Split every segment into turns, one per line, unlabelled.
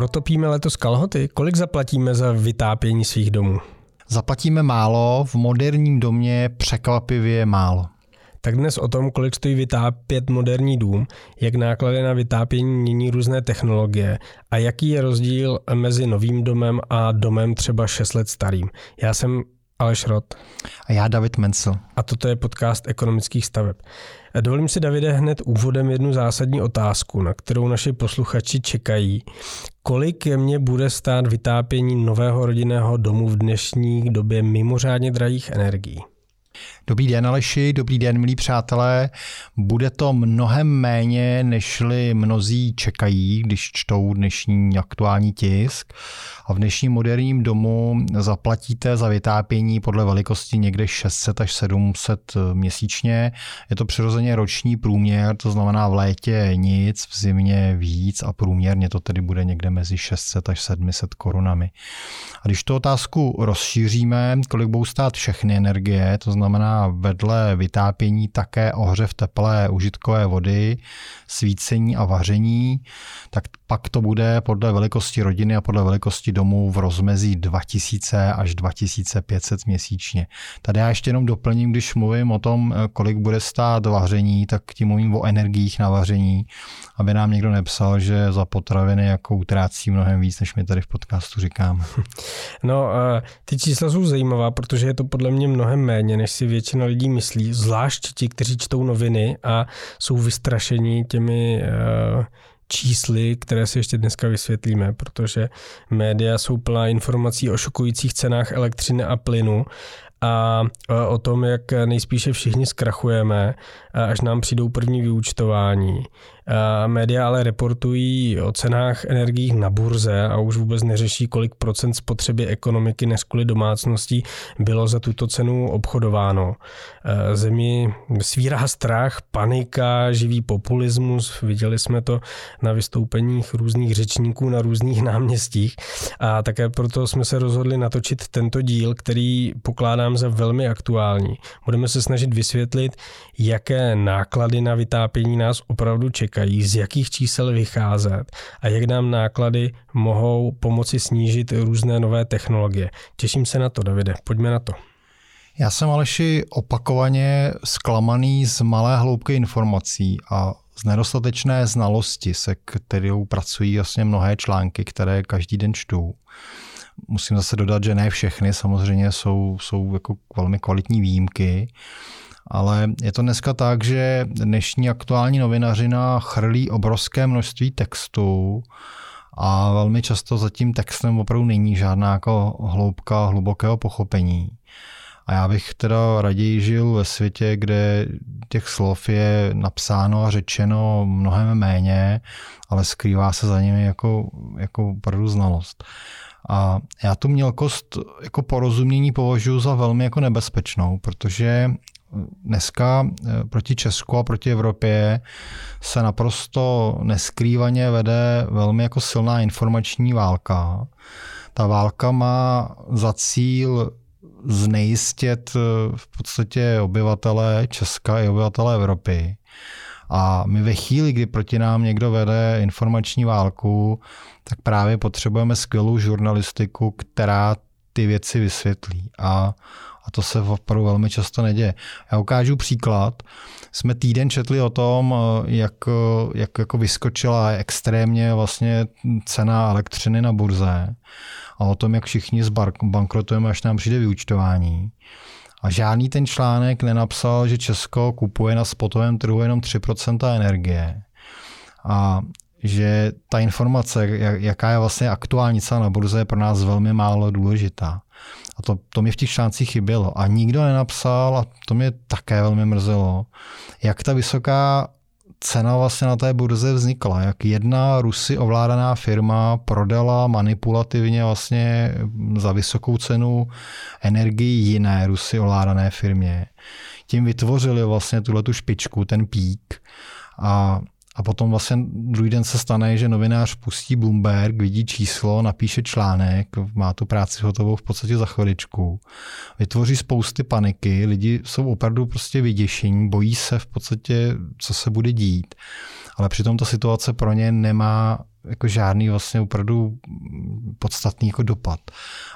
Protopíme letos kalhoty? Kolik zaplatíme za vytápění svých domů?
Zaplatíme málo, v moderním domě překvapivě málo.
Tak dnes o tom, kolik stojí vytápět moderní dům, jak náklady na vytápění mění různé technologie a jaký je rozdíl mezi novým domem a domem třeba 6 let starým. Já jsem Aleš Rot.
A já David Mencel.
A toto je podcast ekonomických staveb. Dovolím si, Davide, hned úvodem jednu zásadní otázku, na kterou naši posluchači čekají. Kolik mě bude stát vytápění nového rodinného domu v dnešní době mimořádně drahých energií?
Dobrý den Aleši, dobrý den milí přátelé. Bude to mnohem méně, nežli mnozí čekají, když čtou dnešní aktuální tisk. A v dnešním moderním domu zaplatíte za vytápění podle velikosti někde 600 až 700 měsíčně. Je to přirozeně roční průměr, to znamená v létě nic, v zimě víc a průměrně to tedy bude někde mezi 600 až 700 korunami. A když tu otázku rozšíříme, kolik budou stát všechny energie, to znamená vedle vytápění také ohřev teplé užitkové vody, svícení a vaření, tak pak to bude podle velikosti rodiny a podle velikosti domu v rozmezí 2000 až 2500 měsíčně. Tady já ještě jenom doplním, když mluvím o tom, kolik bude stát vaření, tak tím mluvím o energiích na vaření, aby nám někdo nepsal, že za potraviny jako utrácí mnohem víc, než my tady v podcastu říkáme.
No, ty čísla jsou zajímavá, protože je to podle mě mnohem méně, než si většina lidí myslí, zvlášť ti, kteří čtou noviny a jsou vystrašeni těmi uh, čísly, které si ještě dneska vysvětlíme, protože média jsou plná informací o šokujících cenách elektřiny a plynu a o tom, jak nejspíše všichni zkrachujeme, až nám přijdou první vyúčtování. Média ale reportují o cenách energií na burze a už vůbec neřeší, kolik procent spotřeby ekonomiky než kvůli domácností bylo za tuto cenu obchodováno. Zemi svírá strach, panika, živý populismus. Viděli jsme to na vystoupeních různých řečníků na různých náměstích a také proto jsme se rozhodli natočit tento díl, který pokládám za velmi aktuální. Budeme se snažit vysvětlit, jaké náklady na vytápění nás opravdu čekají čekají, z jakých čísel vycházet a jak nám náklady mohou pomoci snížit různé nové technologie. Těším se na to, Davide. Pojďme na to.
Já jsem Aleši opakovaně zklamaný z malé hloubky informací a z nedostatečné znalosti, se kterou pracují vlastně mnohé články, které každý den čtu. Musím zase dodat, že ne všechny samozřejmě jsou, jsou jako velmi kvalitní výjimky, ale je to dneska tak, že dnešní aktuální novinařina chrlí obrovské množství textů a velmi často za tím textem opravdu není žádná jako hloubka hlubokého pochopení. A já bych teda raději žil ve světě, kde těch slov je napsáno a řečeno mnohem méně, ale skrývá se za nimi jako, jako opravdu znalost. A já tu mělkost jako porozumění považuji za velmi jako nebezpečnou, protože dneska eh, proti Česku a proti Evropě se naprosto neskrývaně vede velmi jako silná informační válka. Ta válka má za cíl znejistit eh, v podstatě obyvatele Česka i obyvatele Evropy. A my ve chvíli, kdy proti nám někdo vede informační válku, tak právě potřebujeme skvělou žurnalistiku, která ty věci vysvětlí. A a to se opravdu velmi často neděje. Já ukážu příklad. Jsme týden četli o tom, jak, jak jako vyskočila extrémně vlastně cena elektřiny na burze a o tom, jak všichni zbankrotujeme, až nám přijde vyučtování. A žádný ten článek nenapsal, že Česko kupuje na spotovém trhu jenom 3% energie. A že ta informace, jaká je vlastně aktuální cena na burze, je pro nás velmi málo důležitá. A to, to mi v těch článcích chybělo. A nikdo nenapsal, a to mě také velmi mrzelo, jak ta vysoká cena vlastně na té burze vznikla, jak jedna Rusy ovládaná firma prodala manipulativně vlastně za vysokou cenu energii jiné Rusy ovládané firmě. Tím vytvořili vlastně tuhle tu špičku, ten pík a a potom vlastně druhý den se stane, že novinář pustí Bloomberg, vidí číslo, napíše článek, má tu práci hotovou v podstatě za chviličku. Vytvoří spousty paniky, lidi jsou opravdu prostě vyděšení, bojí se v podstatě, co se bude dít. Ale přitom ta situace pro ně nemá jako žádný vlastně opravdu podstatný jako dopad.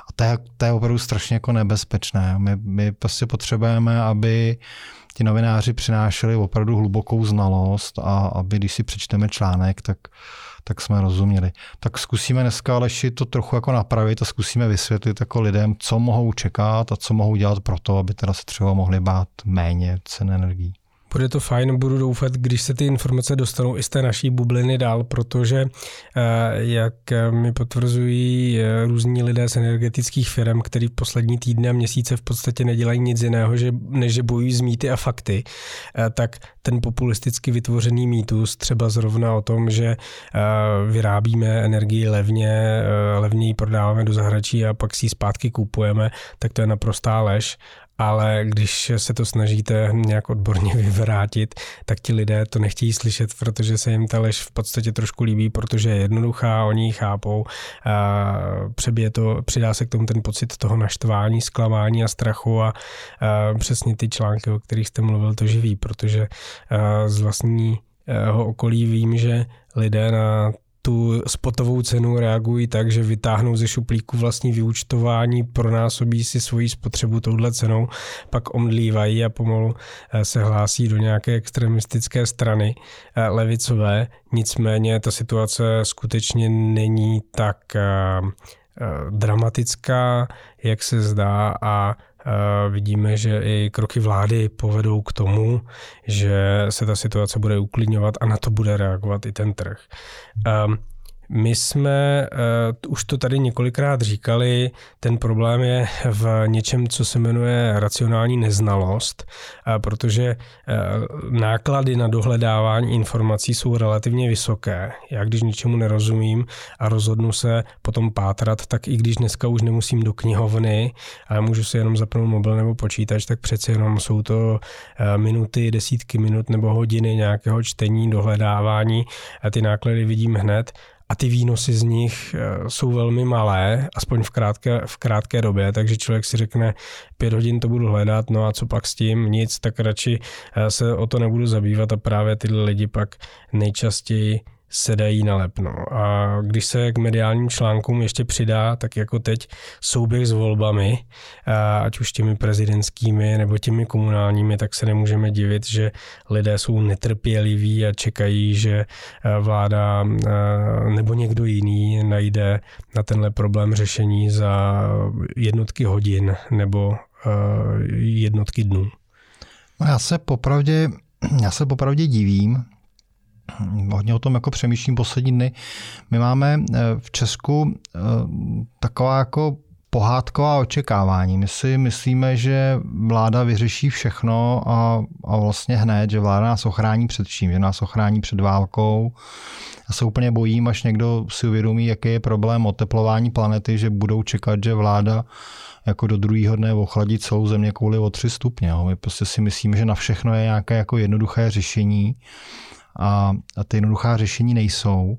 A to je, to je opravdu strašně jako nebezpečné. My, my prostě potřebujeme, aby ti novináři přinášeli opravdu hlubokou znalost a aby když si přečteme článek, tak, tak jsme rozuměli. Tak zkusíme dneska Aleši to trochu jako napravit a zkusíme vysvětlit jako lidem, co mohou čekat a co mohou dělat pro to, aby teda se třeba mohli bát méně cen energií.
Bude to fajn, budu doufat, když se ty informace dostanou i z té naší bubliny dál, protože eh, jak mi potvrzují eh, různí lidé z energetických firm, kteří v poslední týdny a měsíce v podstatě nedělají nic jiného, že, než že bojují z mýty a fakty, eh, tak ten populisticky vytvořený mýtus třeba zrovna o tom, že vyrábíme energii levně, levně ji prodáváme do zahraničí a pak si ji zpátky kupujeme, tak to je naprostá lež ale když se to snažíte nějak odborně vyvrátit, tak ti lidé to nechtějí slyšet, protože se jim ta lež v podstatě trošku líbí, protože je jednoduchá, oni ji chápou, a přebije to, přidá se k tomu ten pocit toho naštvání, zklamání a strachu a, a přesně ty články, o kterých jste mluvil, to živí, protože z vlastního okolí vím, že lidé na tu spotovou cenu reagují tak, že vytáhnou ze šuplíku vlastní vyučtování, pronásobí si svoji spotřebu touhle cenou, pak omdlívají a pomalu eh, se hlásí do nějaké extremistické strany eh, levicové. Nicméně ta situace skutečně není tak eh, dramatická, jak se zdá a vidíme, že i kroky vlády povedou k tomu, že se ta situace bude uklidňovat a na to bude reagovat i ten trh. My jsme uh, už to tady několikrát říkali, ten problém je v něčem, co se jmenuje racionální neznalost, uh, protože uh, náklady na dohledávání informací jsou relativně vysoké. Já když ničemu nerozumím a rozhodnu se potom pátrat, tak i když dneska už nemusím do knihovny, ale můžu si jenom zapnout mobil nebo počítač, tak přece jenom jsou to minuty, desítky minut nebo hodiny nějakého čtení, dohledávání a ty náklady vidím hned a ty výnosy z nich eh, jsou velmi malé, aspoň v krátké, v krátké době, takže člověk si řekne, pět hodin to budu hledat, no a co pak s tím, nic, tak radši eh, se o to nebudu zabývat. A právě tyhle lidi pak nejčastěji se dají nalepno. A když se k mediálním článkům ještě přidá, tak jako teď souběh s volbami, ať už těmi prezidentskými nebo těmi komunálními, tak se nemůžeme divit, že lidé jsou netrpěliví a čekají, že vláda nebo někdo jiný najde na tenhle problém řešení za jednotky hodin nebo jednotky dnů.
No já se popravdě, já se popravdě divím, hodně o tom jako přemýšlím poslední dny. My máme eh, v Česku eh, taková jako pohádková očekávání. My si myslíme, že vláda vyřeší všechno a, a vlastně hned, že vláda nás ochrání před čím, že nás ochrání před válkou. Já se úplně bojím, až někdo si uvědomí, jaký je problém oteplování planety, že budou čekat, že vláda jako do druhého dne ochladit celou země kvůli o tři stupně. My prostě si myslíme, že na všechno je nějaké jako jednoduché řešení a, a ty jednoduchá řešení nejsou.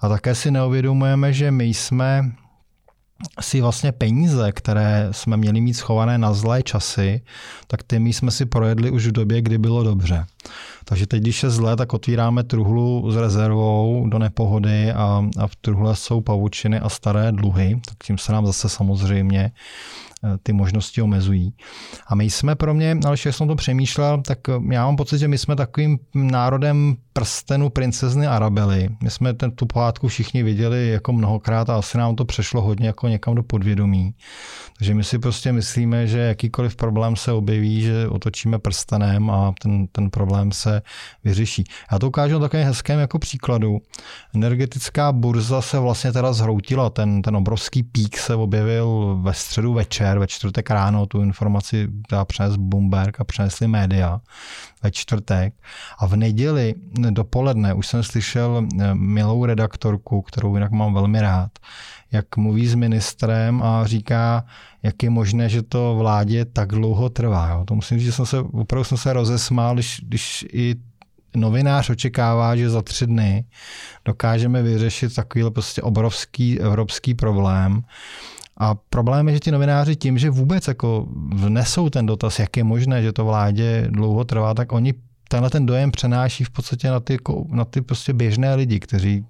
A také si neuvědomujeme, že my jsme si vlastně peníze, které jsme měli mít schované na zlé časy, tak ty my jsme si projedli už v době, kdy bylo dobře. Takže teď, když je zlé, tak otvíráme truhlu s rezervou do nepohody a, a v truhle jsou pavučiny a staré dluhy, tak tím se nám zase samozřejmě ty možnosti omezují. A my jsme pro mě, ale když jsem to přemýšlel, tak já mám pocit, že my jsme takovým národem prstenu princezny Arabely. My jsme ten, tu pohádku všichni viděli jako mnohokrát a asi nám to přešlo hodně jako někam do podvědomí. Takže my si prostě myslíme, že jakýkoliv problém se objeví, že otočíme prstenem a ten, ten problém se vyřeší. Já to ukážu na takovém hezkém jako příkladu. Energetická burza se vlastně teda zhroutila. Ten, ten obrovský pík se objevil ve středu večer, ve čtvrtek ráno. Tu informaci dá přes Bloomberg a přenesli média ve čtvrtek. A v neděli dopoledne už jsem slyšel eh, milou redaktorku, kterou jinak mám velmi rád, jak mluví s ministrem a říká, jak je možné, že to vládě tak dlouho trvá. Jo. To musím říct, že jsem se, opravdu jsem se rozesmál, když, když i novinář očekává, že za tři dny dokážeme vyřešit takový prostě obrovský evropský problém. A problém je, že ti novináři tím, že vůbec jako vnesou ten dotaz, jak je možné, že to vládě dlouho trvá, tak oni tenhle ten dojem přenáší v podstatě na ty, na ty prostě běžné lidi, kteří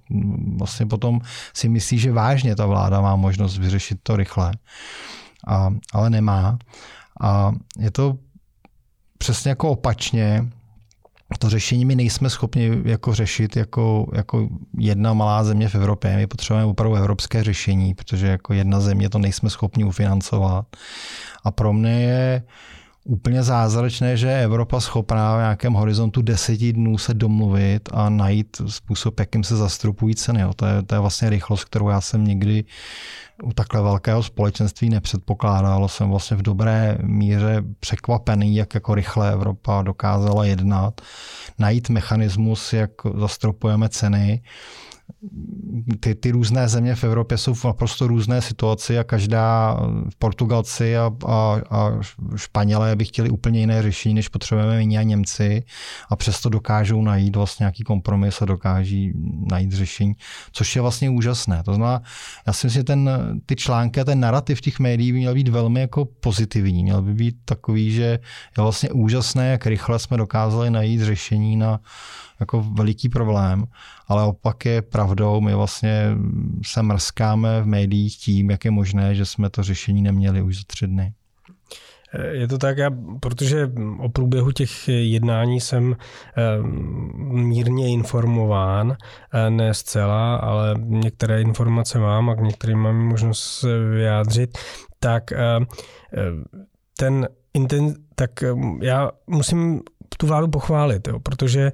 vlastně potom si myslí, že vážně ta vláda má možnost vyřešit to rychle, a, ale nemá. A je to přesně jako opačně, to řešení my nejsme schopni jako řešit jako, jako jedna malá země v Evropě. My potřebujeme opravdu evropské řešení, protože jako jedna země to nejsme schopni ufinancovat. A pro mě je úplně zázračné, že je Evropa schopná v nějakém horizontu deseti dnů se domluvit a najít způsob, jakým se zastropují ceny. To je, to je vlastně rychlost, kterou já jsem nikdy u takhle velkého společenství nepředpokládal. Jsem vlastně v dobré míře překvapený, jak jako rychle Evropa dokázala jednat, najít mechanismus, jak zastropujeme ceny ty, ty různé země v Evropě jsou v naprosto různé situaci a každá Portugalci a, a, a Španělé by chtěli úplně jiné řešení, než potřebujeme my a Němci a přesto dokážou najít vlastně nějaký kompromis a dokáží najít řešení, což je vlastně úžasné. To znamená, já si myslím, že ten, ty články a ten narrativ těch médií by měl být velmi jako pozitivní. Měl by být takový, že je vlastně úžasné, jak rychle jsme dokázali najít řešení na jako veliký problém, ale opak je pravdou, my vlastně se mrskáme v médiích tím, jak je možné, že jsme to řešení neměli už za tři dny.
Je to tak, já, protože o průběhu těch jednání jsem eh, mírně informován, eh, ne zcela, ale některé informace mám a k některým mám možnost se vyjádřit, tak eh, ten inten, tak já musím tu vládu pochválit, jo, protože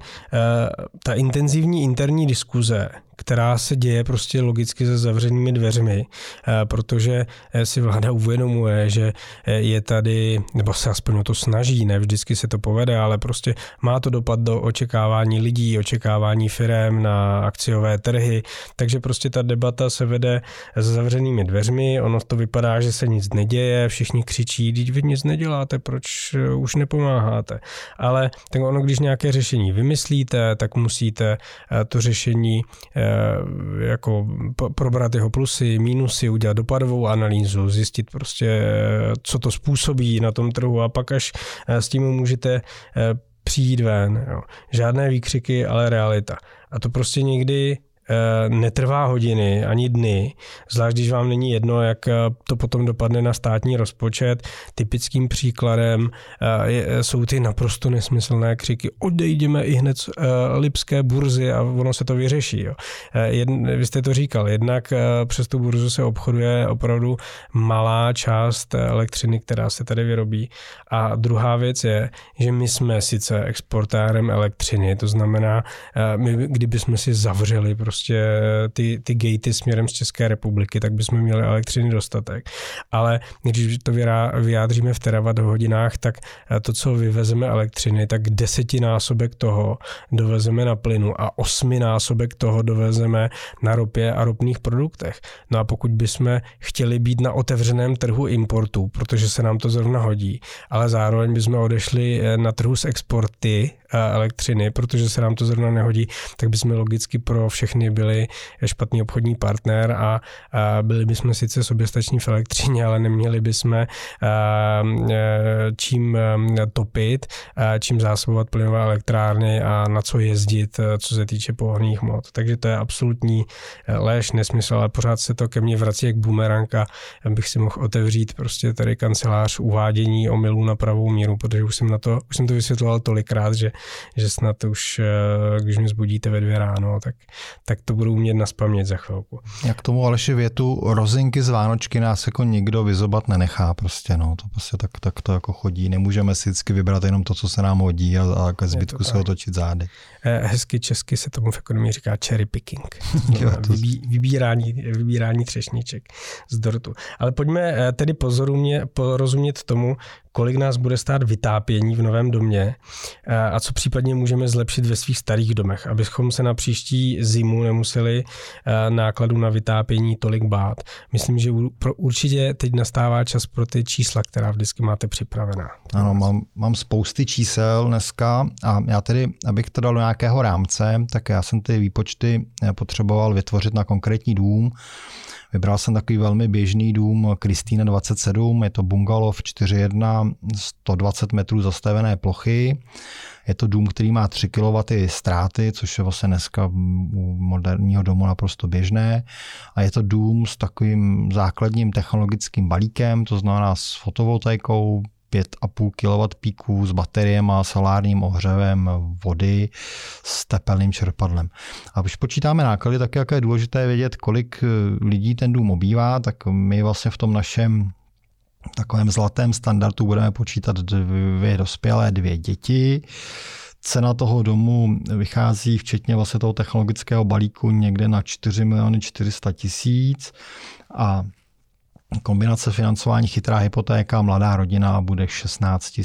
ta intenzivní interní diskuze, která se děje prostě logicky se zavřenými dveřmi, eh, protože eh, si vláda uvědomuje, že eh, je tady, nebo se aspoň o to snaží, ne vždycky se to povede, ale prostě má to dopad do očekávání lidí, očekávání firm na akciové trhy, takže prostě ta debata se vede s zavřenými dveřmi, ono to vypadá, že se nic neděje, všichni křičí, když vy nic neděláte, proč už nepomáháte. Ale tak ono, když nějaké řešení vymyslíte, tak musíte to řešení jako probrat jeho plusy, mínusy, udělat dopadovou analýzu, zjistit prostě, co to způsobí na tom trhu a pak až eh, s tím můžete eh, přijít ven. Jo. Žádné výkřiky, ale realita. A to prostě někdy netrvá hodiny ani dny, zvlášť když vám není jedno, jak eh, to potom dopadne na státní rozpočet. Typickým příkladem eh, jsou ty naprosto nesmyslné křiky odejdeme i hned z Lipské burzy a ono se to vyřeší. Jo. vy jste to říkal, jednak přes tu burzu se obchoduje opravdu malá část elektřiny, která se tady vyrobí. A druhá věc je, že my jsme sice exportérem elektřiny, to znamená, my kdybychom si zavřeli prostě prostě ty, ty gatey směrem z České republiky, tak bychom měli elektřiny dostatek. Ale když to vyjádříme v terawatt hodinách, tak eh, to, co vyvezeme elektřiny, tak desetinásobek toho dovezeme na plynu a osminásobek toho dovezeme na ropě a ropných produktech. No a pokud bychom chtěli být na otevřeném trhu importu, protože se nám to zrovna hodí, ale zároveň bychom odešli eh, na trhu s exporty eh, elektřiny, protože se nám to zrovna nehodí, tak bychom logicky pro všechny byli špatný obchodní partner a, byli bychom sice soběstační v elektřině, ale neměli bychom e, čím e, topit, čím zásobovat plynové elektrárny a na co jezdit, e, co se týče pohonných hmot. Takže to je absolutní lež, nesmysl, ale pořád se to ke mně vrací jak bumeranka, bych si mohl otevřít prostě tady kancelář uvádění omylů na pravou míru, protože už jsem na to, už jsem to vysvětloval tolikrát, že, že snad už, když mě zbudíte ve dvě ráno, tak, tak tak to budu umět naspamět za chvilku.
Jak tomu Aleši větu, rozinky z Vánočky nás jako nikdo vyzobat nenechá prostě, no, to prostě tak, tak to jako chodí, nemůžeme si vždycky vybrat jenom to, co se nám hodí a, a ke zbytku se otočit zády.
Eh, hezky česky se tomu v ekonomii říká cherry picking, jo, to... Vybí, vybírání, vybírání třešniček z dortu. Ale pojďme eh, tedy pozorumě, porozumět tomu, kolik nás bude stát vytápění v novém domě eh, a co případně můžeme zlepšit ve svých starých domech, abychom se na příští zimu nemuseli nákladu na vytápění tolik bát. Myslím, že určitě teď nastává čas pro ty čísla, která vždycky máte připravená.
Ano, mám, mám spousty čísel dneska a já tedy, abych to dal nějakého rámce, tak já jsem ty výpočty eh, potřeboval vytvořit na konkrétní dům. Vybral jsem takový velmi běžný dům Kristýna 27, je to bungalov 4.1 má 120 metrů zastavené plochy. Je to dům, který má 3 kW ztráty, což je vlastně dneska u moderního domu naprosto běžné. A je to dům s takovým základním technologickým balíkem, to znamená s fotovoltaikou, 5,5 kW píků s bateriem a solárním ohřevem vody s tepelným čerpadlem. A když počítáme náklady, tak jak je důležité vědět, kolik lidí ten dům obývá, tak my vlastně v tom našem takovém zlatém standardu budeme počítat dvě dospělé, dvě děti. Cena toho domu vychází včetně vlastně toho technologického balíku někde na 4 miliony 400 tisíc a Kombinace financování chytrá hypotéka mladá rodina bude 16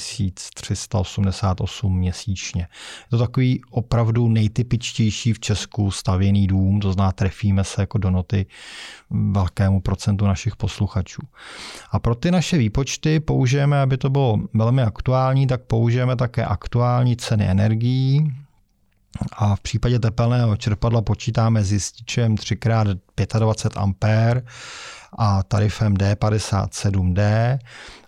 388 měsíčně. Je to takový opravdu nejtypičtější v Česku stavěný dům, to zná, trefíme se jako do noty velkému procentu našich posluchačů. A pro ty naše výpočty použijeme, aby to bylo velmi aktuální, tak použijeme také aktuální ceny energií, a v případě tepelného čerpadla počítáme s jističem 3x25 A a tarifem D57D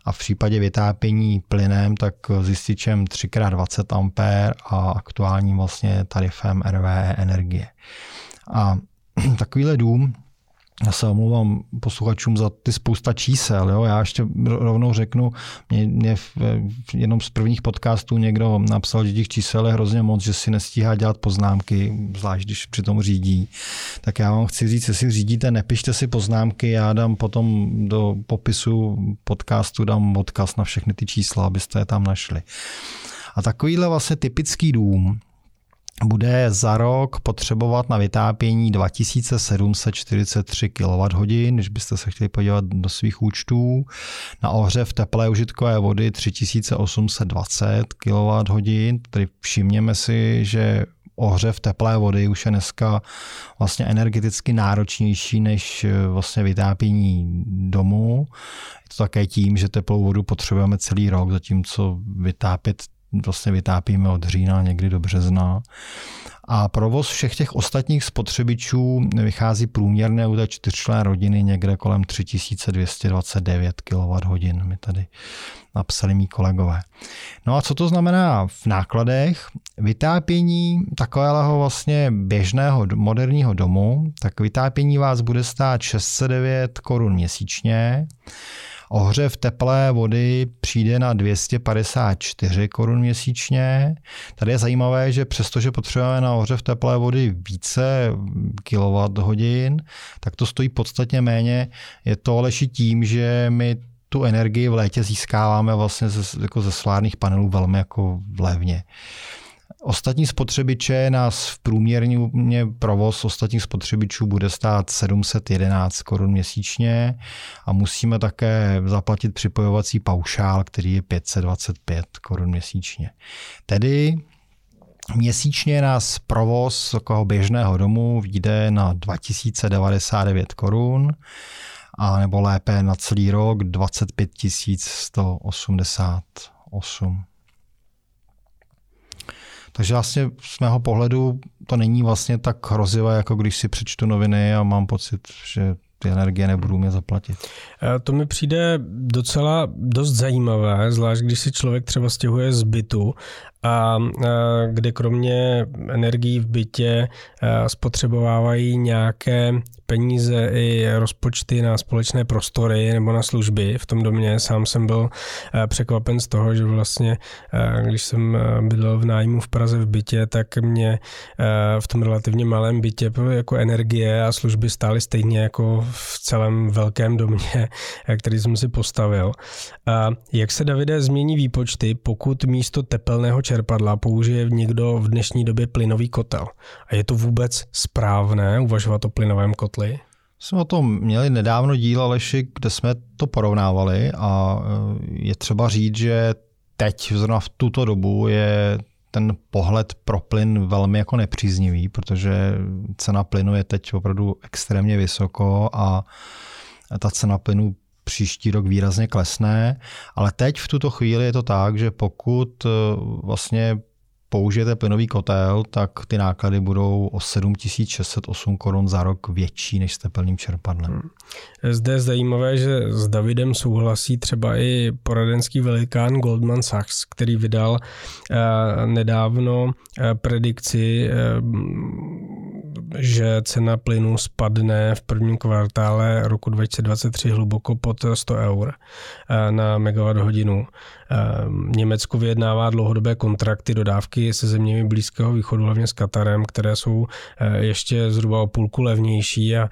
a v případě vytápění plynem tak s jističem 3x20 A a aktuálním vlastně tarifem RVE energie. A takovýhle dům já se omlouvám posluchačům za ty spousta čísel. Jo? Já ještě rovnou řeknu, mě, mě v, v jednom z prvních podcastů někdo napsal, že těch čísel je hrozně moc, že si nestíhá dělat poznámky, zvlášť když při tom řídí. Tak já vám chci říct, jestli řídíte, nepište si poznámky, já dám potom do popisu podcastu dám odkaz na všechny ty čísla, abyste je tam našli. A takovýhle vlastně typický dům, bude za rok potřebovat na vytápění 2743 kWh, když byste se chtěli podívat do svých účtů. Na ohřev teplé užitkové vody 3820 kWh, tedy všimněme si, že ohřev teplé vody už je dneska vlastně energeticky náročnější než eh, vlastně vytápění domu. Je to také tím, že teplou vodu potřebujeme celý rok, zatímco vytápět vlastně vytápíme od října někdy do března. A provoz všech těch ostatních spotřebičů vychází průměrně u té čtyřčlenné rodiny někde kolem 3229 kWh. Mi tady napsali mý kolegové. No a co to znamená v nákladech? Vytápění takového vlastně běžného moderního domu, tak vytápění vás bude stát 609 korun měsíčně. Ohřev teplé vody přijde na 254 korun měsíčně. Tady je zajímavé, že přestože potřebujeme na ohřev teplé vody více kWh, tak to stojí podstatně méně. Je to ale tím, že my tu energii v létě získáváme vlastně ze, jako ze solárních panelů velmi jako levně. Ostatní spotřebiče nás v průměrně provoz ostatních spotřebičů bude stát 711 korun měsíčně a musíme také zaplatit připojovací paušál, který je 525 korun měsíčně. Tedy Měsíčně nás provoz takového běžného domu vyjde na 2099 korun a nebo lépe na celý rok 25 188. Takže vlastně z mého pohledu to není vlastně tak hrozivé, jako když si přečtu noviny a mám pocit, že ty energie nebudou mě zaplatit.
E, to mi přijde docela dost zajímavé, zvlášť když si člověk třeba stěhuje z bytu a kde kromě energií v bytě spotřebovávají nějaké peníze i rozpočty na společné prostory nebo na služby v tom domě. Sám jsem byl překvapen z toho, že vlastně, když jsem bydlel v nájmu v Praze v bytě, tak mě v tom relativně malém bytě jako energie a služby stály stejně jako v celém velkém domě, který jsem si postavil. Jak se, Davide, změní výpočty, pokud místo tepelného čerpání čerpadla použije někdo v dnešní době plynový kotel. A je to vůbec správné uvažovat o plynovém kotli?
Jsme o tom měli nedávno díl, Aleši, kde jsme to porovnávali a e, je třeba říct, že teď, zrovna v tuto dobu, je ten pohled pro plyn velmi jako nepříznivý, protože cena plynu je teď opravdu extrémně vysoko a ta cena plynu příští rok výrazně klesne, ale teď v tuto chvíli je to tak, že pokud eh, vlastně použijete plynový kotel, tak ty náklady budou o 7608 korun za rok větší než s teplným čerpadlem. Hmm.
Zde je zajímavé, že s Davidem souhlasí třeba i poradenský velikán Goldman Sachs, který vydal eh, nedávno eh, predikci, že cena plynu spadne v prvním kvartále roku 2023 hluboko pod 100 eur na megawatt hodinu. Německo vyjednává dlouhodobé kontrakty dodávky se zeměmi Blízkého východu, hlavně s Katarem, které jsou ještě zhruba o půlku levnější a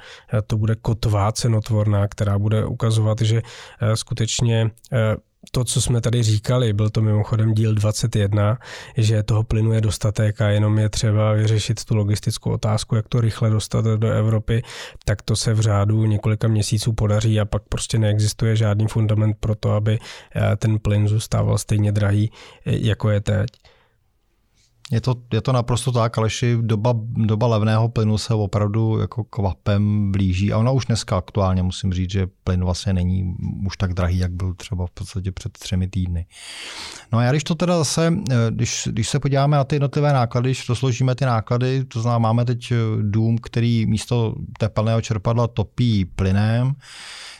to bude kotová cenotvorná, která bude ukazovat, že skutečně to, co jsme tady říkali, byl to mimochodem díl 21, že toho plynu je dostatek a jenom je třeba vyřešit tu logistickou otázku, jak to rychle dostat do Evropy, tak to se v řádu několika měsíců podaří a pak prostě neexistuje žádný fundament pro to, aby eh, ten plyn zůstával stejně drahý, eh, jako je teď.
Je to, je to naprosto tak, ale doba, doba levného plynu se opravdu jako kvapem blíží a ona už dneska aktuálně musím říct, že plyn vlastně není už tak drahý, jak byl třeba v podstatě před třemi týdny. No a já když to teda zase, eh, když, když se podíváme na ty jednotlivé náklady, když rozložíme ty náklady, to znamená, máme teď eh, dům, který místo tepelného čerpadla topí plynem,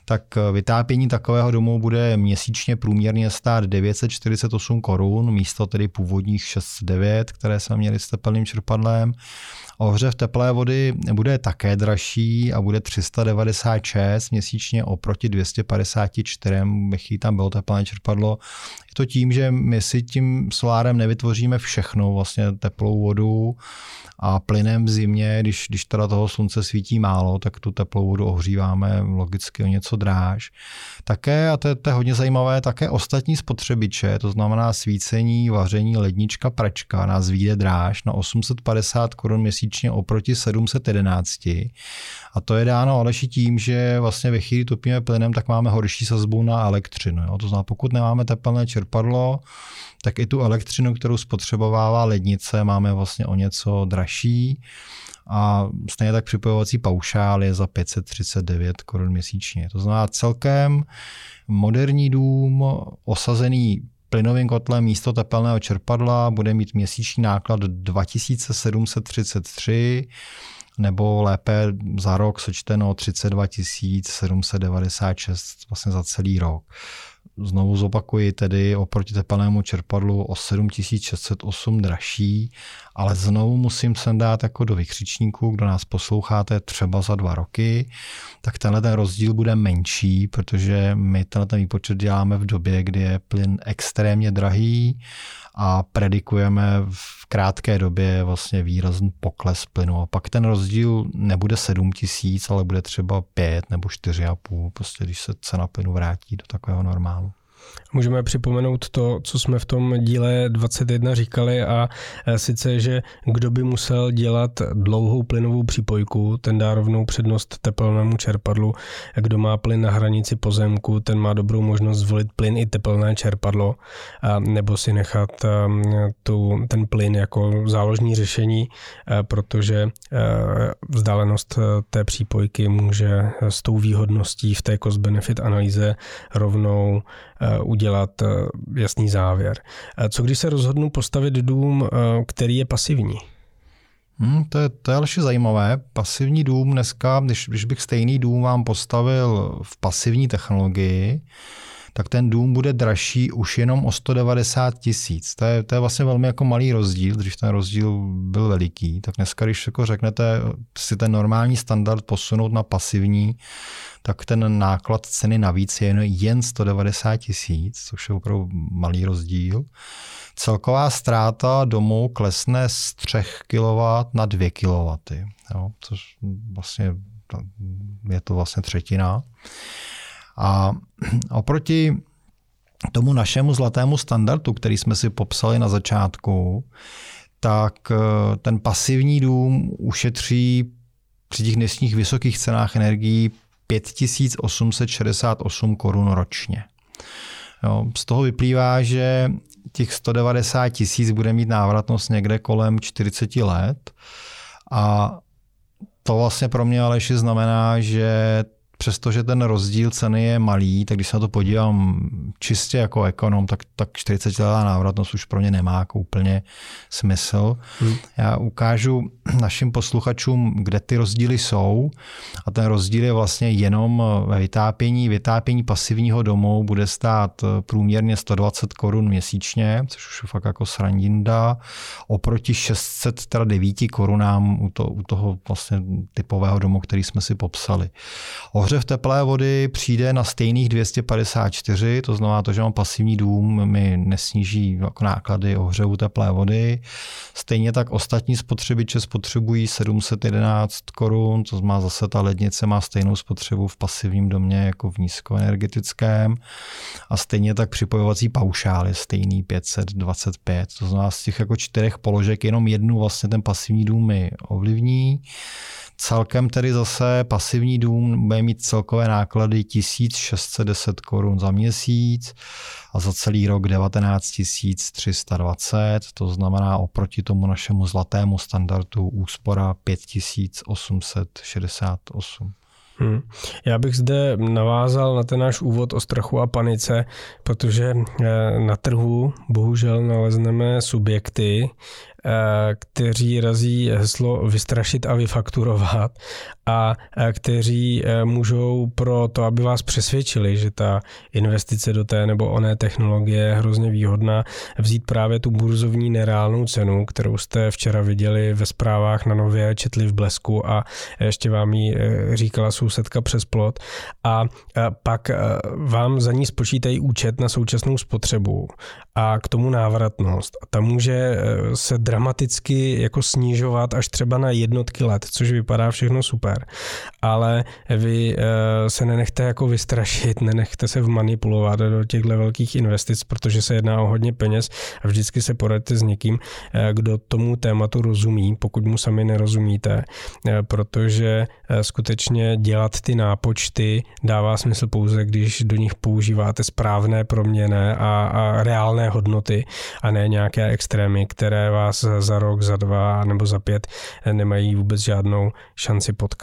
tak eh, vytápění takového domu bude měsíčně průměrně stát 948 korun, místo tedy původních 609, které jsme měli s teplným čerpadlem. Ohřev teplé vody bude také dražší a bude 396 měsíčně oproti 254, ve tam bylo teplné čerpadlo. Je to tím, že my si tím solárem nevytvoříme všechno, vlastně teplou vodu, a plynem v zimě, když, když teda toho slunce svítí málo, tak tu teplou vodu ohříváme logicky o něco dráž. Také, a to, to je hodně zajímavé, také ostatní spotřebiče, to znamená svícení, vaření, lednička, pračka, nás vyjde dráž na 850 korun měsíčně oproti 711. A to je dáno Aleši tím, že vlastně ve chvíli topíme plynem, tak máme horší sazbu na elektřinu. Jo? To znamená, pokud nemáme tepelné čerpadlo, tak i tu elektřinu, kterou spotřebovává lednice, máme vlastně o něco dražší. A stejně tak připojovací paušál je za 539 korun měsíčně. To znamená celkem moderní dům osazený plynovým kotlem místo tepelného čerpadla bude mít měsíční náklad 2733 nebo lépe za rok sečteno 32 796 vlastně za celý rok znovu zopakuji, tedy oproti tepelnému čerpadlu o 7608 dražší, ale znovu musím sem dát jako do vykřičníku, kdo nás posloucháte třeba za dva roky, tak tenhle ten rozdíl bude menší, protože my tenhle ten výpočet děláme v době, kdy je plyn extrémně drahý a predikujeme v krátké době vlastně výrazný pokles plynu. A pak ten rozdíl nebude 7 tisíc, ale bude třeba 5 nebo 4,5, prostě když se cena plynu vrátí do takového normálu.
Můžeme připomenout to, co jsme v tom díle 21 říkali a e, sice, že kdo by musel dělat dlouhou plynovou přípojku, ten dá rovnou přednost teplnému čerpadlu. Kdo má plyn na hranici pozemku, ten má dobrou možnost zvolit plyn i teplné čerpadlo, nebo si nechat e, tu, ten plyn jako záložní řešení, e, protože vzdálenost té přípojky může s tou výhodností v té cost-benefit analýze rovnou udělat eh, jasný závěr. Eh, co když se rozhodnu postavit dům, eh, který je pasivní?
Hmm, to, je, to je zajímavé. Pasivní dům dneska, když, když bych stejný dům vám postavil v pasivní technologii, tak ten dům bude dražší už jenom o 190 tisíc. To je, to je vlastně velmi jako malý rozdíl, když ten rozdíl byl veliký. Tak dneska, když jako řeknete si ten normální standard posunout na pasivní, tak ten náklad ceny navíc je jen 190 tisíc, což je opravdu malý rozdíl. Celková ztráta domů klesne z 3 kW na 2 kW, jo, což vlastně je to vlastně třetina. A oproti tomu našemu zlatému standardu, který jsme si popsali na začátku, tak eh, ten pasivní dům ušetří při těch dnešních vysokých cenách energií 5868 korun ročně. Jo, z toho vyplývá, že těch 190 tisíc bude mít návratnost někde kolem 40 let a to vlastně pro mě Aleši znamená, že přestože ten rozdíl ceny je malý, tak když se na to podívám čistě jako ekonom, tak, tak 40 letá návratnost už pro ně nemá jako úplně smysl. Hmm. Já ukážu našim posluchačům, kde ty rozdíly jsou a ten rozdíl je vlastně jenom ve vytápění. Vytápění pasivního domu bude stát průměrně 120 korun měsíčně, což už je fakt jako srandinda, oproti 609 korunám u, to, u toho vlastně typového domu, který jsme si popsali. Ohřev teplé vody přijde na stejných 254, to znamená to, že mám pasivní dům, mi nesníží jako náklady ohřevu teplé vody. Stejně tak ostatní spotřebiče spotřebují 711 korun, to znamená zase ta lednice má stejnou spotřebu v pasivním domě jako v nízkoenergetickém. A stejně tak připojovací paušál je stejný 525, to znamená z těch jako čtyřech položek jenom jednu vlastně ten pasivní dům mi ovlivní. Celkem tedy zase pasivní dům bude mít celkové náklady 1610 korun za měsíc a za celý rok 19 320, to znamená oproti tomu našemu zlatému standardu úspora 5868.
Hmm. Já bych zde navázal na ten náš úvod o strachu a panice, protože eh, na trhu bohužel nalezneme subjekty, Eh, kteří razí heslo vystrašit a vyfakturovat a kteří eh, můžou pro to, aby vás přesvědčili, že ta investice do té nebo oné technologie je hrozně výhodná, vzít právě tu burzovní nereálnou cenu, kterou jste včera viděli ve zprávách na Nově, četli v Blesku a ještě vám ji říkala sousedka přes plot a pak vám za ní spočítají účet na současnou spotřebu a k tomu návratnost. A ta může se dramaticky jako snižovat až třeba na jednotky let, což vypadá všechno super. Ale vy eh, se nenechte jako vystrašit, nenechte se vmanipulovat do těchto velkých investic, protože se jedná o hodně peněz a vždycky se poradíte s někým, eh, kdo tomu tématu rozumí, pokud mu sami nerozumíte, eh, protože skutečně dělat ty nápočty dává smysl pouze, když do nich používáte správné proměny a, a reálné hodnoty a ne nějaké extrémy, které vás za rok, za dva nebo za pět nemají vůbec žádnou šanci potkat.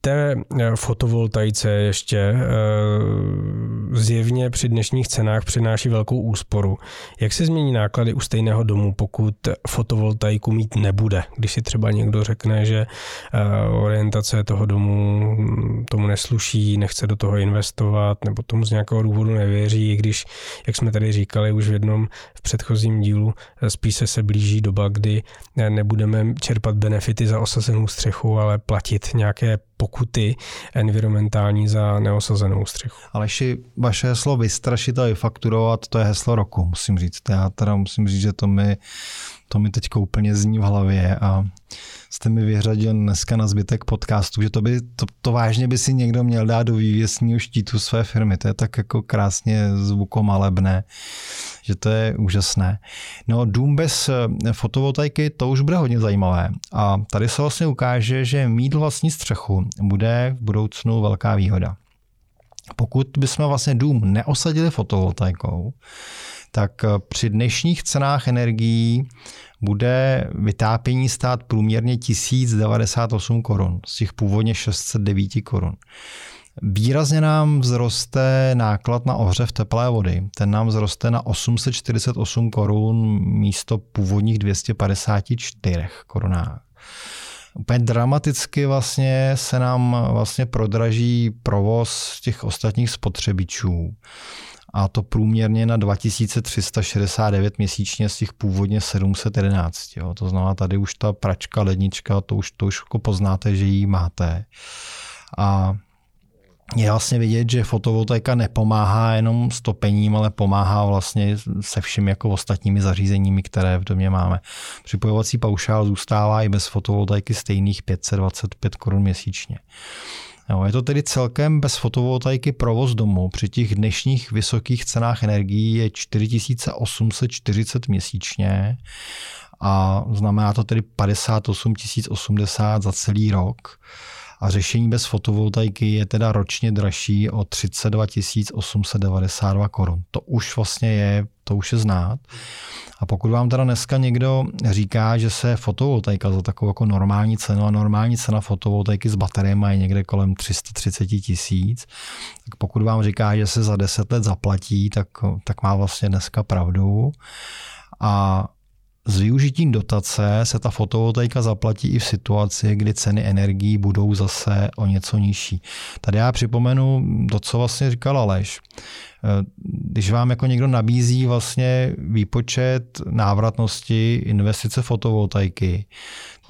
té eh, fotovoltaice ještě eh, zjevně při dnešních cenách přináší velkou úsporu. Jak se změní náklady u stejného domu, pokud fotovoltaiku mít nebude? Když si třeba někdo řekne, že eh, orientace toho domu hm, tomu nesluší, nechce do toho investovat, nebo tomu z nějakého důvodu nevěří, i když, jak jsme tady říkali už v jednom v předchozím dílu, spíše se blíží doba, kdy nebudeme čerpat benefity za osazenou střechu, ale platit nějaké pokuty environmentální za neosazenou střechu.
Aleši, vaše heslo vystrašit a vyfakturovat, to je heslo roku, musím říct. Já teda musím říct, že to mi, to mi teď úplně zní v hlavě a jste mi vyhradil dneska na zbytek podcastu, že to, by, to, to vážně by si někdo měl dát do vývěsního štítu své firmy. To je tak jako krásně zvukomalebné, že to je úžasné. No dům bez eh, fotovoltaiky, to už bude hodně zajímavé. A tady se vlastně ukáže, že mít vlastní střechu bude v budoucnu velká výhoda. Pokud bychom vlastně dům neosadili fotovoltaikou, tak eh, při dnešních cenách energií bude vytápění stát průměrně 1098 korun, z těch původně 609 korun. Výrazně nám vzroste náklad na ohřev teplé vody. Ten nám vzroste na 848 korun místo původních 254 korunách. Úplně dramaticky vlastně se nám vlastně prodraží provoz těch ostatních spotřebičů a to průměrně na 2369 měsíčně z těch původně 711. Jo. To znamená, tady už ta pračka, lednička, to už, to už jako poznáte, že ji máte. A je vlastně vidět, že fotovoltaika nepomáhá jenom s topením, ale pomáhá vlastně se všemi jako ostatními zařízeními, které v domě máme. Připojovací paušál zůstává i bez fotovoltaiky stejných 525 korun měsíčně. Jo, je to tedy celkem bez fotovoltaiky provoz domu při těch dnešních vysokých cenách energií je 4840 měsíčně a znamená to tedy 58 080 za celý rok. A řešení bez fotovoltaiky je teda ročně dražší o 32 892 korun. To už vlastně je, to už je znát. A pokud vám teda dneska někdo říká, že se fotovoltaika za takovou jako normální cenu a normální cena fotovoltaiky s bateriemi je někde kolem 330 tisíc, tak pokud vám říká, že se za 10 let zaplatí, tak, tak má vlastně dneska pravdu. A s využitím dotace se ta fotovoltaika zaplatí i v situaci, kdy ceny energií budou zase o něco nižší. Tady já připomenu to, co vlastně říkal Aleš. Když vám jako někdo nabízí vlastně výpočet návratnosti investice fotovoltaiky,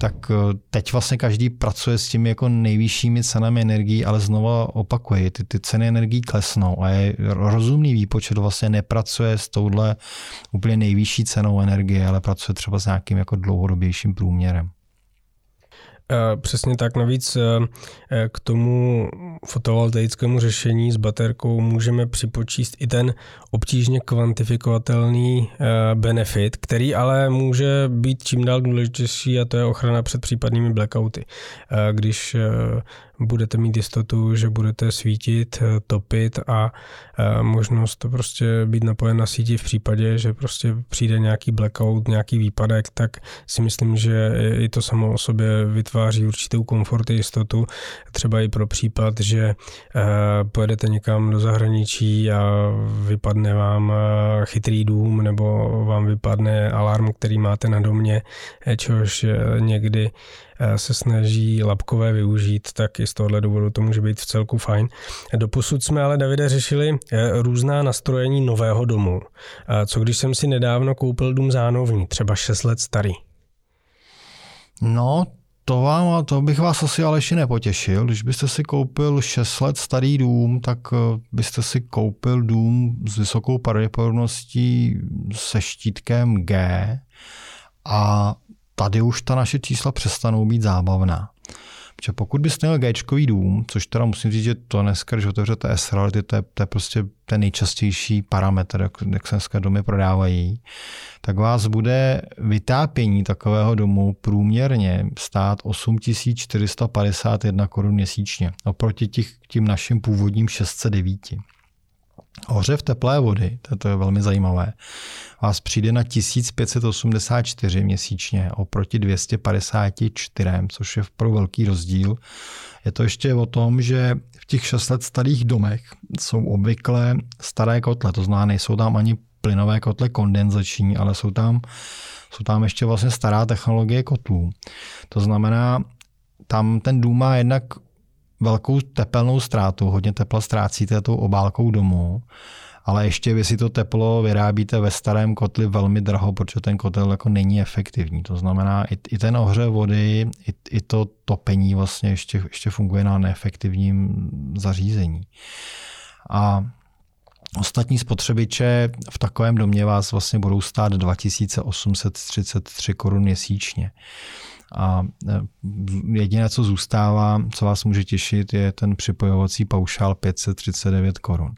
tak eh, teď vlastně každý pracuje s těmi jako nejvyššími cenami energií, ale znova opakuji, ty, ty ceny energií klesnou a je rozumný výpočet vlastně nepracuje s touhle úplně nejvyšší cenou energie, ale pracuje třeba s nějakým jako dlouhodobějším průměrem.
Eh, přesně tak. Navíc eh, eh, k tomu fotovoltaickému řešení s baterkou můžeme připočíst i ten obtížně kvantifikovatelný benefit, který ale může být čím dál důležitější a to je ochrana před případnými blackouty. Když budete mít jistotu, že budete svítit, eh, topit a eh, možnost to prostě být napojen na síti v případě, že prostě přijde nějaký blackout, nějaký výpadek, tak si myslím, že i to samo o sobě vytváří určitou komfort a jistotu, třeba i pro případ, že eh, pojedete někam do zahraničí a vypadne vám chytrý dům nebo vám vypadne alarm, který máte na domě, čehož někdy se snaží lapkové využít, tak i z tohohle důvodu to může být v celku fajn. Doposud jsme ale, Davide, řešili eh, různá nastrojení nového domu. Co když jsem si nedávno koupil dům zánovní, třeba 6 let starý?
No, to, vám, to bych vás asi Aleši nepotěšil. Když byste si koupil 6 let starý dům, tak eh, byste si koupil dům s vysokou pravděpodobností se štítkem G a tady už ta naše čísla přestanou být zábavná. Protože pokud byste měl Gčkový dům, což teda musím říct, že to dneska, když otevřete S-Reality, to je, to je prostě ten nejčastější parametr, jak, jak se dneska domy prodávají, tak vás bude vytápění takového domu průměrně stát 8451 korun měsíčně oproti těch, tím našim původním 609. Ohřev teplé vody, to je velmi zajímavé, vás přijde na 1584 měsíčně oproti 254, což je pro velký rozdíl. Je to ještě o tom, že v těch 6 let starých domech jsou obvykle staré kotle, to znamená, nejsou tam ani plynové kotle kondenzační, ale jsou tam, jsou tam ještě vlastně stará technologie kotlů. To znamená, tam ten dům má jednak velkou tepelnou ztrátu, hodně tepla ztrácíte tou obálkou domu, ale ještě vy si to teplo vyrábíte ve starém kotli velmi draho, protože ten kotel jako není efektivní. To znamená, i, i ten ohře vody, i, i to topení vlastně ještě, ještě funguje na neefektivním zařízení. A Ostatní spotřebiče v takovém domě vás vlastně budou stát 2833 korun měsíčně. A e, jediné, co zůstává, co vás může těšit, je ten připojovací paušál 539 korun.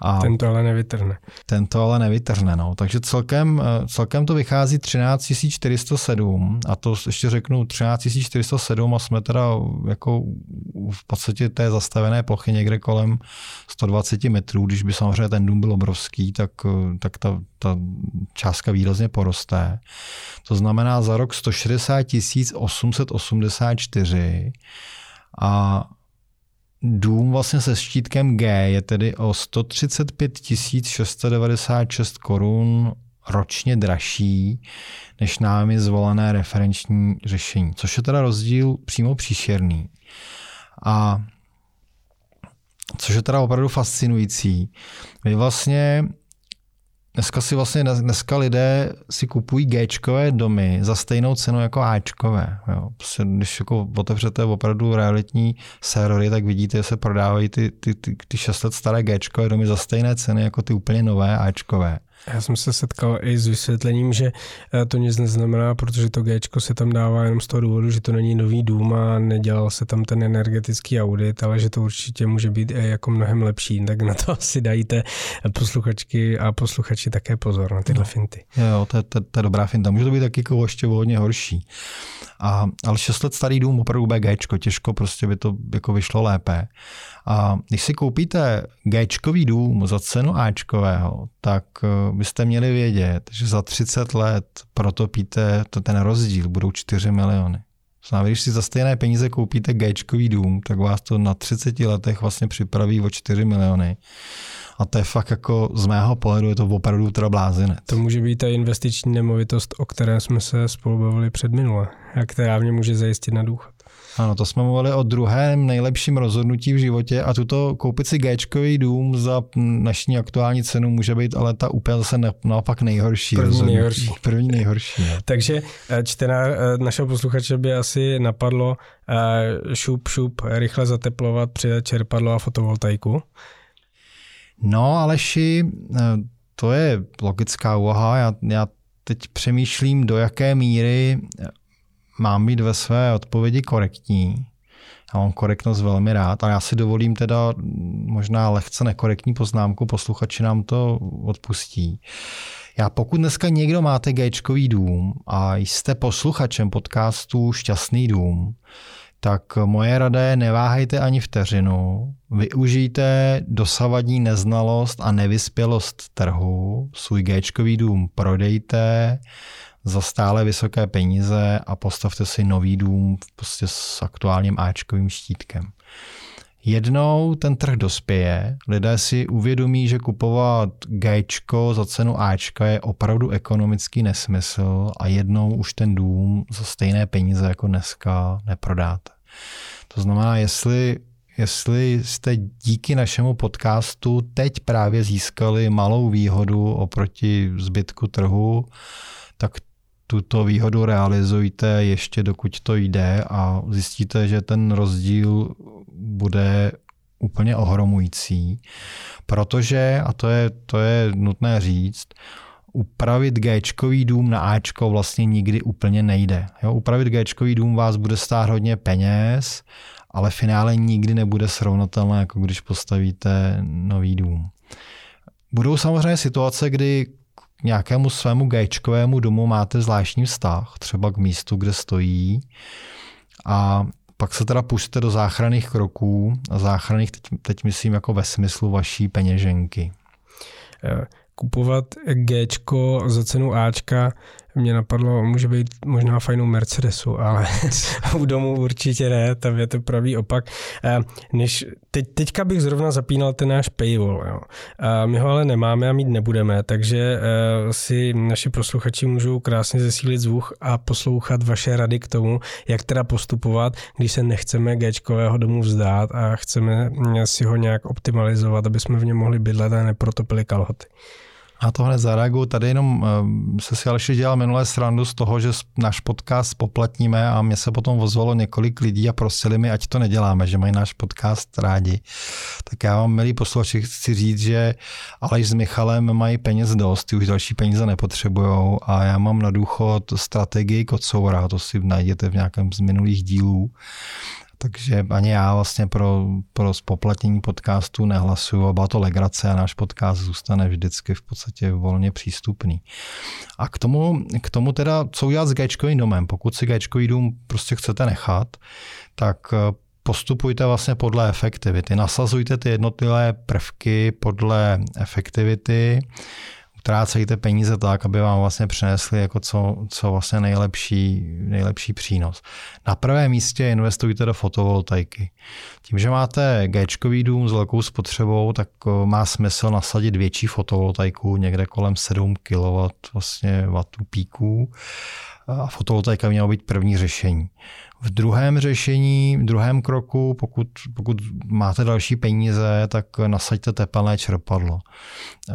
A ten to ale nevytrhne.
Ten to ale nevytrhne, no. Takže celkem, e, celkem to vychází 13 407 a to ještě řeknu 13 407 a jsme teda jako v podstatě té zastavené plochy někde kolem 120 metrů. Když by samozřejmě ten dům byl obrovský, tak, e, tak ta, ta částka výrazně poroste. To znamená za rok 160 884 a dům vlastně se štítkem G je tedy o 135 696 korun ročně dražší než námi zvolené referenční řešení, což je teda rozdíl přímo příšerný. A což je teda opravdu fascinující. Vy vlastně Dneska si vlastně, dneska lidé si kupují Gčkové domy za stejnou cenu jako Ačkové. Jo. Prostě, když jako otevřete opravdu realitní servery, tak vidíte, že se prodávají ty, ty, ty, ty 6 let staré Gčkové domy za stejné ceny jako ty úplně nové Ačkové.
Já jsem se setkal i s vysvětlením, že eh, to nic neznamená, protože to G se tam dává jenom z toho důvodu, že to není nový dům a nedělal se tam ten energetický audit, ale že to určitě může být i jako mnohem lepší. Tak na to si dajte posluchačky a posluchači také pozor na tyhle no. finty.
Jo, to je, to, to je dobrá finta. Může to být taky jako ještě hodně horší. A, ale 6 let starý dům opravdu bude G, těžko prostě by to jako vyšlo lépe. A když si koupíte G dům za cenu Ačkového, tak eh, byste měli vědět, že za 30 let protopíte to ten rozdíl, budou 4 miliony. Znamená, když si za stejné peníze koupíte G dům, tak vás to na 30 letech vlastně připraví o 4 miliony. A to je fakt jako z mého pohledu je to opravdu teda blázinec.
To může být ta investiční nemovitost, o které jsme se spolu bavili před minule, a která mě může zajistit na důchod.
Ano, to jsme mluvili o druhém nejlepším rozhodnutí v životě a tuto koupit si g dům za dnešní aktuální cenu může být ale ta úplně zase naopak nejhorší.
První rozhodnutí. nejhorší.
První nejhorší. Ne?
Takže eh, čtená eh, našeho posluchače by asi napadlo eh, šup, šup, rychle zateplovat, přidat čerpadlo a fotovoltaiku.
No, Aleši, to je logická úvaha. Já, já teď přemýšlím, do jaké míry mám být ve své odpovědi korektní. Já mám korektnost velmi rád, ale já si dovolím teda možná lehce nekorektní poznámku, posluchači nám to odpustí. Já pokud dneska někdo máte Gčkový dům a jste posluchačem podcastu Šťastný dům, tak moje rada je neváhejte ani vteřinu, využijte dosavadní neznalost a nevyspělost trhu, svůj Gčkový dům prodejte, za stále vysoké peníze a postavte si nový dům prostě s aktuálním Ačkovým štítkem. Jednou ten trh dospěje, lidé si uvědomí, že kupovat Gčko za cenu Ačka je opravdu ekonomický nesmysl a jednou už ten dům za stejné peníze jako dneska neprodáte. To znamená, jestli, jestli jste díky našemu podcastu teď právě získali malou výhodu oproti zbytku trhu, tak tuto výhodu realizujte ještě dokud to jde a zjistíte, že ten rozdíl bude úplně ohromující, protože, a to je, to je nutné říct, upravit g dům na Ačko vlastně nikdy úplně nejde. Jo, upravit g dům vás bude stát hodně peněz, ale v finále nikdy nebude srovnatelné, jako když postavíte nový dům. Budou samozřejmě situace, kdy nějakému svému gajčkovému domu máte zvláštní vztah, třeba k místu, kde stojí. A pak se teda pustíte do záchranných kroků. A záchranných teď, teď myslím jako ve smyslu vaší peněženky.
Eh, kupovat G za cenu Ačka mě napadlo, může být možná fajnou Mercedesu, ale u domu určitě ne, tam je to pravý opak. Eh, než teď, teďka bych zrovna zapínal ten náš paywall. Jo. A my ho ale nemáme a mít nebudeme, takže eh, si naši posluchači můžou krásně zesílit zvuk a poslouchat vaše rady k tomu, jak teda postupovat, když se nechceme g domu vzdát a chceme si ho nějak optimalizovat, aby jsme v něm mohli bydlet a neprotopili kalhoty.
A to hned zareaguju. Tady jenom eh, se si Aleši dělal minulé srandu z toho, že náš podcast poplatníme a mě se potom vozvalo několik lidí a prosili mi, ať to neděláme, že mají náš podcast rádi. Tak já vám, milí posluchači, chci říct, že Aleš s Michalem mají peněz dost, ty už další peníze nepotřebují a já mám na důchod strategii kocoura, to si najděte v nějakém z minulých dílů. Takže ani já vlastně pro, pro spoplatnění podcastu nehlasuju a to legrace a náš podcast zůstane vždycky v podstatě volně přístupný. A k tomu, k tomu teda, co udělat s Gčkovým domem. Pokud si Gčkový dům prostě chcete nechat, tak eh, postupujte vlastně podle efektivity. Nasazujte ty jednotlivé prvky podle efektivity utrácejte peníze tak, aby vám vlastně přinesli jako co, co vlastně nejlepší, nejlepší přínos. Na prvém místě investujte do fotovoltaiky. Tím, že máte g dům s velkou spotřebou, tak má smysl nasadit větší fotovoltaiku, někde kolem 7 kW vlastně píků a fotovoltaika měla být první řešení. V druhém řešení, v druhém kroku, pokud, pokud máte další peníze, tak nasaďte tepelné čerpadlo.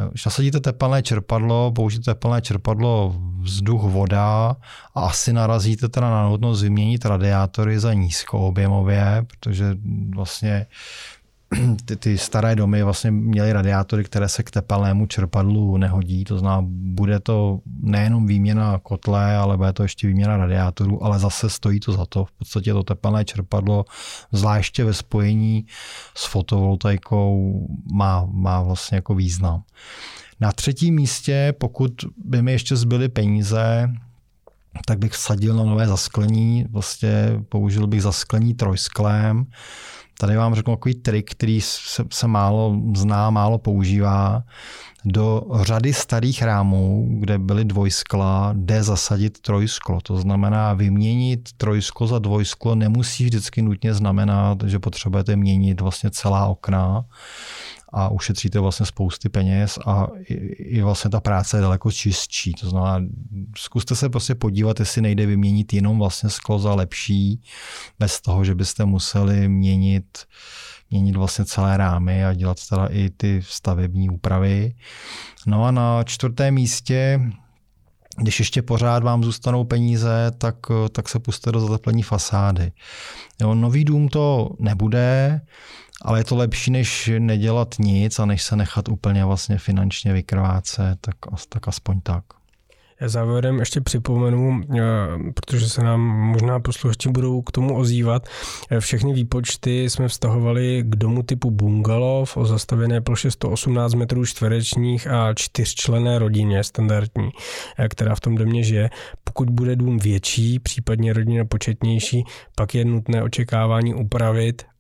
Když nasadíte tepelné čerpadlo, použijte tepelné čerpadlo vzduch, voda a asi narazíte teda na nutnost vyměnit radiátory za nízkoobjemově, protože vlastně ty, ty staré domy vlastně měly radiátory, které se k tepelnému čerpadlu nehodí, to znamená, bude to nejenom výměna kotle, ale bude to ještě výměna radiátorů, ale zase stojí to za to. V podstatě to tepelné čerpadlo, zvláště ve spojení s fotovoltaikou, má, má vlastně jako význam. Na třetím místě, pokud by mi ještě zbyly peníze, tak bych vsadil na nové zasklení, vlastně použil bych zasklení trojsklém. Tady vám řeknu takový trik, který se, se málo zná, málo používá. Do řady starých rámů, kde byly dvojskla, jde zasadit trojsklo. To znamená, vyměnit trojsklo za dvojsklo nemusí vždycky nutně znamenat, že potřebujete měnit vlastně celá okna a ušetříte vlastně spousty peněz a i, i vlastně ta práce je daleko čistší. To znamená, zkuste se prostě podívat, jestli nejde vyměnit jenom vlastně sklo za lepší, bez toho, že byste museli měnit měnit vlastně celé rámy a dělat teda i ty stavební úpravy. No a na čtvrtém místě když ještě pořád vám zůstanou peníze, tak, tak se puste do zateplení fasády. Jo, nový dům to nebude, ale je to lepší, než nedělat nic a než se nechat úplně vlastně finančně vykrvácet, tak, tak aspoň tak.
Já závěrem ještě připomenu, eh, protože se nám možná posluchači budou k tomu ozývat, eh, všechny výpočty jsme vztahovali k domu typu bungalov o zastavěné ploše 118 metrů čtverečních a čtyřčlené rodině standardní, eh, která v tom domě žije. Pokud bude dům větší, případně rodina početnější, pak je nutné očekávání upravit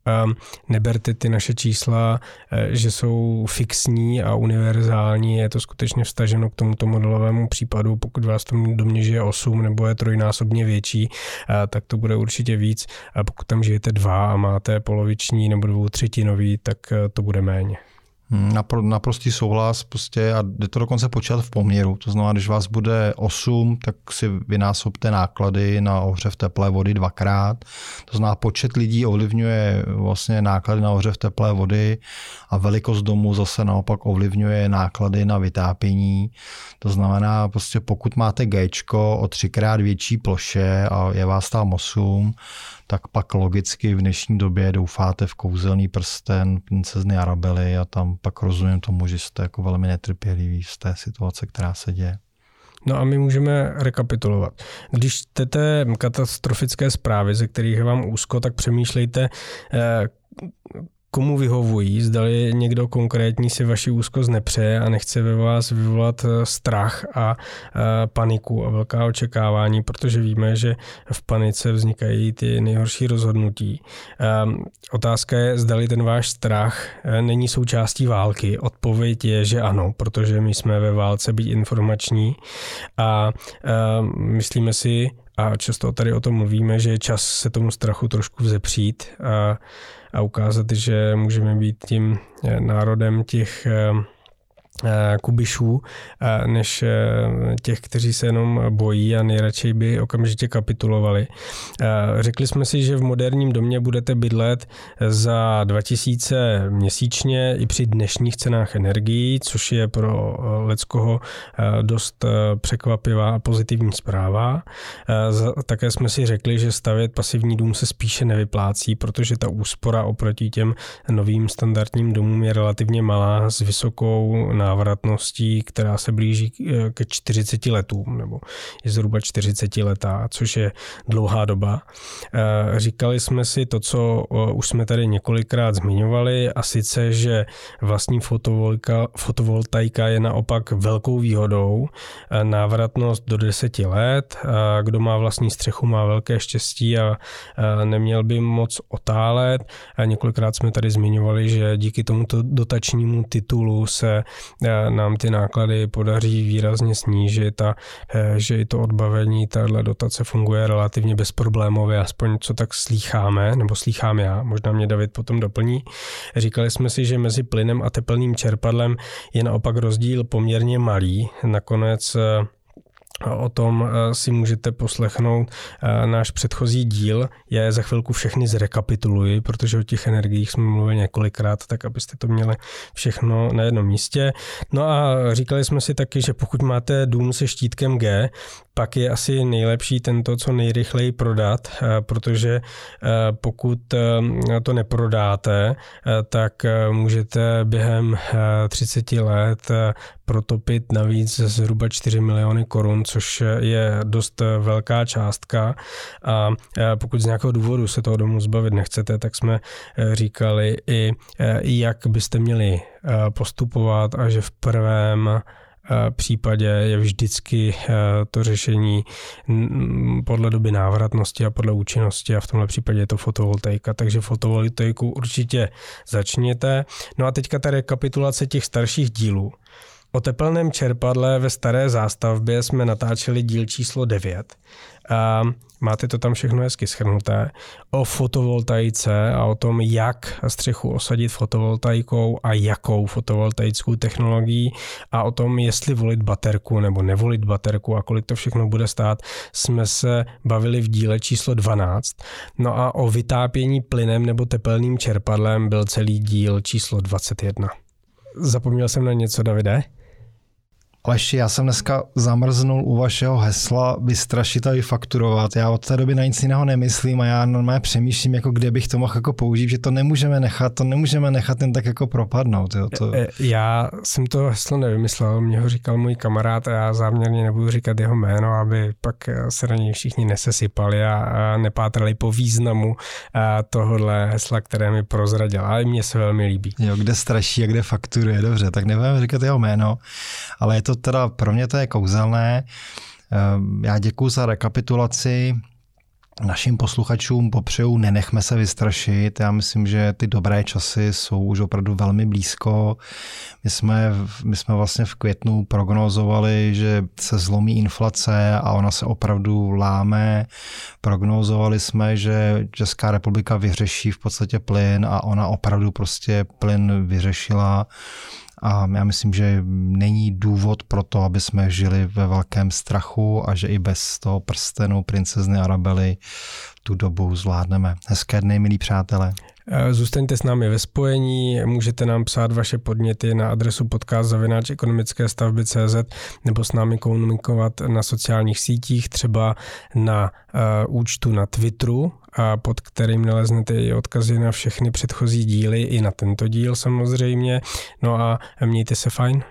neberte ty naše čísla, eh, že jsou fixní a univerzální, je to skutečně vstaženo k tomuto modelovému případu, pokud vás tam domě žije 8 nebo je trojnásobně větší, eh, tak to bude určitě víc, a pokud tam žijete dva a máte poloviční nebo dvou třetinový, tak eh, to bude méně.
Hmm, napr- naprostý souhlas prostě a jde to dokonce počítat v poměru. To znamená, když vás bude 8, tak si vynásobte náklady na ohřev teplé vody dvakrát. To znamená, počet lidí ovlivňuje vlastně náklady na ohřev teplé vody a velikost domu zase naopak ovlivňuje náklady na vytápění. To znamená, prostě pokud máte G o třikrát větší ploše a je vás tam 8, tak pak logicky v dnešní době doufáte v kouzelný prsten princezny Arabely a tam pak rozumím tomu, že jste jako velmi netrpěliví z té situace, která se děje.
No a my můžeme rekapitulovat. Když čtete katastrofické zprávy, ze kterých je vám úzko, tak přemýšlejte, eh, komu vyhovují, zdali někdo konkrétní si vaši úzkost nepřeje a nechce ve vás vyvolat eh, strach a eh, paniku a velká očekávání, protože víme, že v panice vznikají ty nejhorší rozhodnutí. Ehm, otázka je, zdali ten váš strach eh, není součástí války. Odpověď je, že ano, protože my jsme ve válce být informační a ehm, myslíme si, a často tady o tom mluvíme, že je čas se tomu strachu trošku vzepřít a a ukázat, že můžeme být tím eh, národem těch eh, kubišů, eh, než eh, těch, kteří se jenom bojí a nejradši by okamžitě kapitulovali. Řekli jsme si, že v moderním domě budete bydlet za 2000 měsíčně i při dnešních cenách energií, což je pro Leckoho dost překvapivá a pozitivní zpráva. Také jsme si řekli, že stavět pasivní dům se spíše nevyplácí, protože ta úspora oproti těm novým standardním domům je relativně malá s vysokou návratností, která se blíží eh, ke 40 letům, nebo je zhruba 40 letá, což je dlouhá doba. Eh, říkali jsme si to, co eh, už jsme tady několikrát zmiňovali, a sice, že vlastní fotovoltaika, je naopak velkou výhodou. Návratnost do 10 let, kdo má vlastní střechu, má velké štěstí a neměl by moc otálet. Několikrát jsme tady zmiňovali, že díky tomuto dotačnímu titulu se nám ty náklady podaří výrazně snížit a eh, že i to odbavení téhle dotace funguje relativně bezproblémově, aspoň co tak slýcháme, nebo slýchám já, možná mě David potom doplní. Říkali jsme si, že mezi plynem a teplným čerpadlem je naopak rozdíl poměrně malý. Nakonec eh, O tom eh, si můžete poslechnout eh, náš předchozí díl. Já je za chvilku všechny zrekapituluji, protože o těch energiích jsme mluvili několikrát, tak abyste to měli všechno na jednom místě. No a říkali jsme si taky, že pokud máte dům se štítkem G, pak je asi nejlepší tento co nejrychleji prodat, eh, protože pokud to neprodáte, tak můžete během 30 let protopit navíc zhruba 4 miliony korun, což je dost velká částka a pokud z nějakého důvodu se toho domu zbavit nechcete, tak jsme e, říkali i, e, jak byste měli e, postupovat a že v prvém případě je vždycky to řešení podle doby návratnosti a podle účinnosti a v tomhle případě je to fotovoltaika, takže fotovoltaiku určitě začněte. No a teďka ta rekapitulace těch starších dílů. O teplném čerpadle ve staré zástavbě jsme natáčeli díl číslo 9. A máte to tam všechno hezky schrnuté. O fotovoltaice a o tom, jak střechu osadit fotovoltaikou a jakou fotovoltaickou technologií a o tom, jestli volit baterku nebo nevolit baterku a kolik to všechno bude stát, jsme se bavili v díle číslo 12. No a o vytápění plynem nebo tepelným čerpadlem byl celý díl číslo 21. Zapomněl jsem na něco, Davide?
Aleši, já jsem dneska zamrznul u vašeho hesla vystrašit a vyfakturovat. Já od té doby na nic jiného nemyslím a já normálně přemýšlím, jako kde bych to mohl jako použít, že to nemůžeme nechat, to nemůžeme nechat jen tak jako propadnout. Jo, to...
E, e, já jsem to heslo nevymyslel, mě ho říkal můj kamarád a já záměrně nebudu říkat jeho jméno, aby pak se na něj všichni nesesypali a nepátrali po významu tohohle hesla, které mi prozradil. A mně se velmi líbí.
Jo, kde straší a kde fakturuje, dobře, tak nebudeme říkat jeho jméno, ale je to to teda, pro mě to je kouzelné. Ehm, já děkuji za rekapitulaci. Našim posluchačům popřeju, nenechme se vystrašit. Já myslím, že ty dobré časy jsou už opravdu velmi blízko. My jsme, my jsme vlastně v květnu prognozovali, že se zlomí inflace a ona se opravdu láme. Prognozovali jsme, že Česká republika vyřeší v podstatě plyn a ona opravdu prostě plyn vyřešila. A já myslím, že není důvod pro to, aby jsme žili ve velkém strachu a že i bez toho prstenu princezny Arabely tu dobu zvládneme. Hezké dny, milí přátelé.
Eh, zůstaňte s námi ve spojení, můžete nám psát vaše podněty na adresu podcast ekonomické stavby CZ nebo s námi komunikovat na sociálních sítích, třeba na uh, účtu na Twitteru, a pod kterým naleznete i odkazy na všechny předchozí díly, i na tento díl samozřejmě. No a mějte se fajn.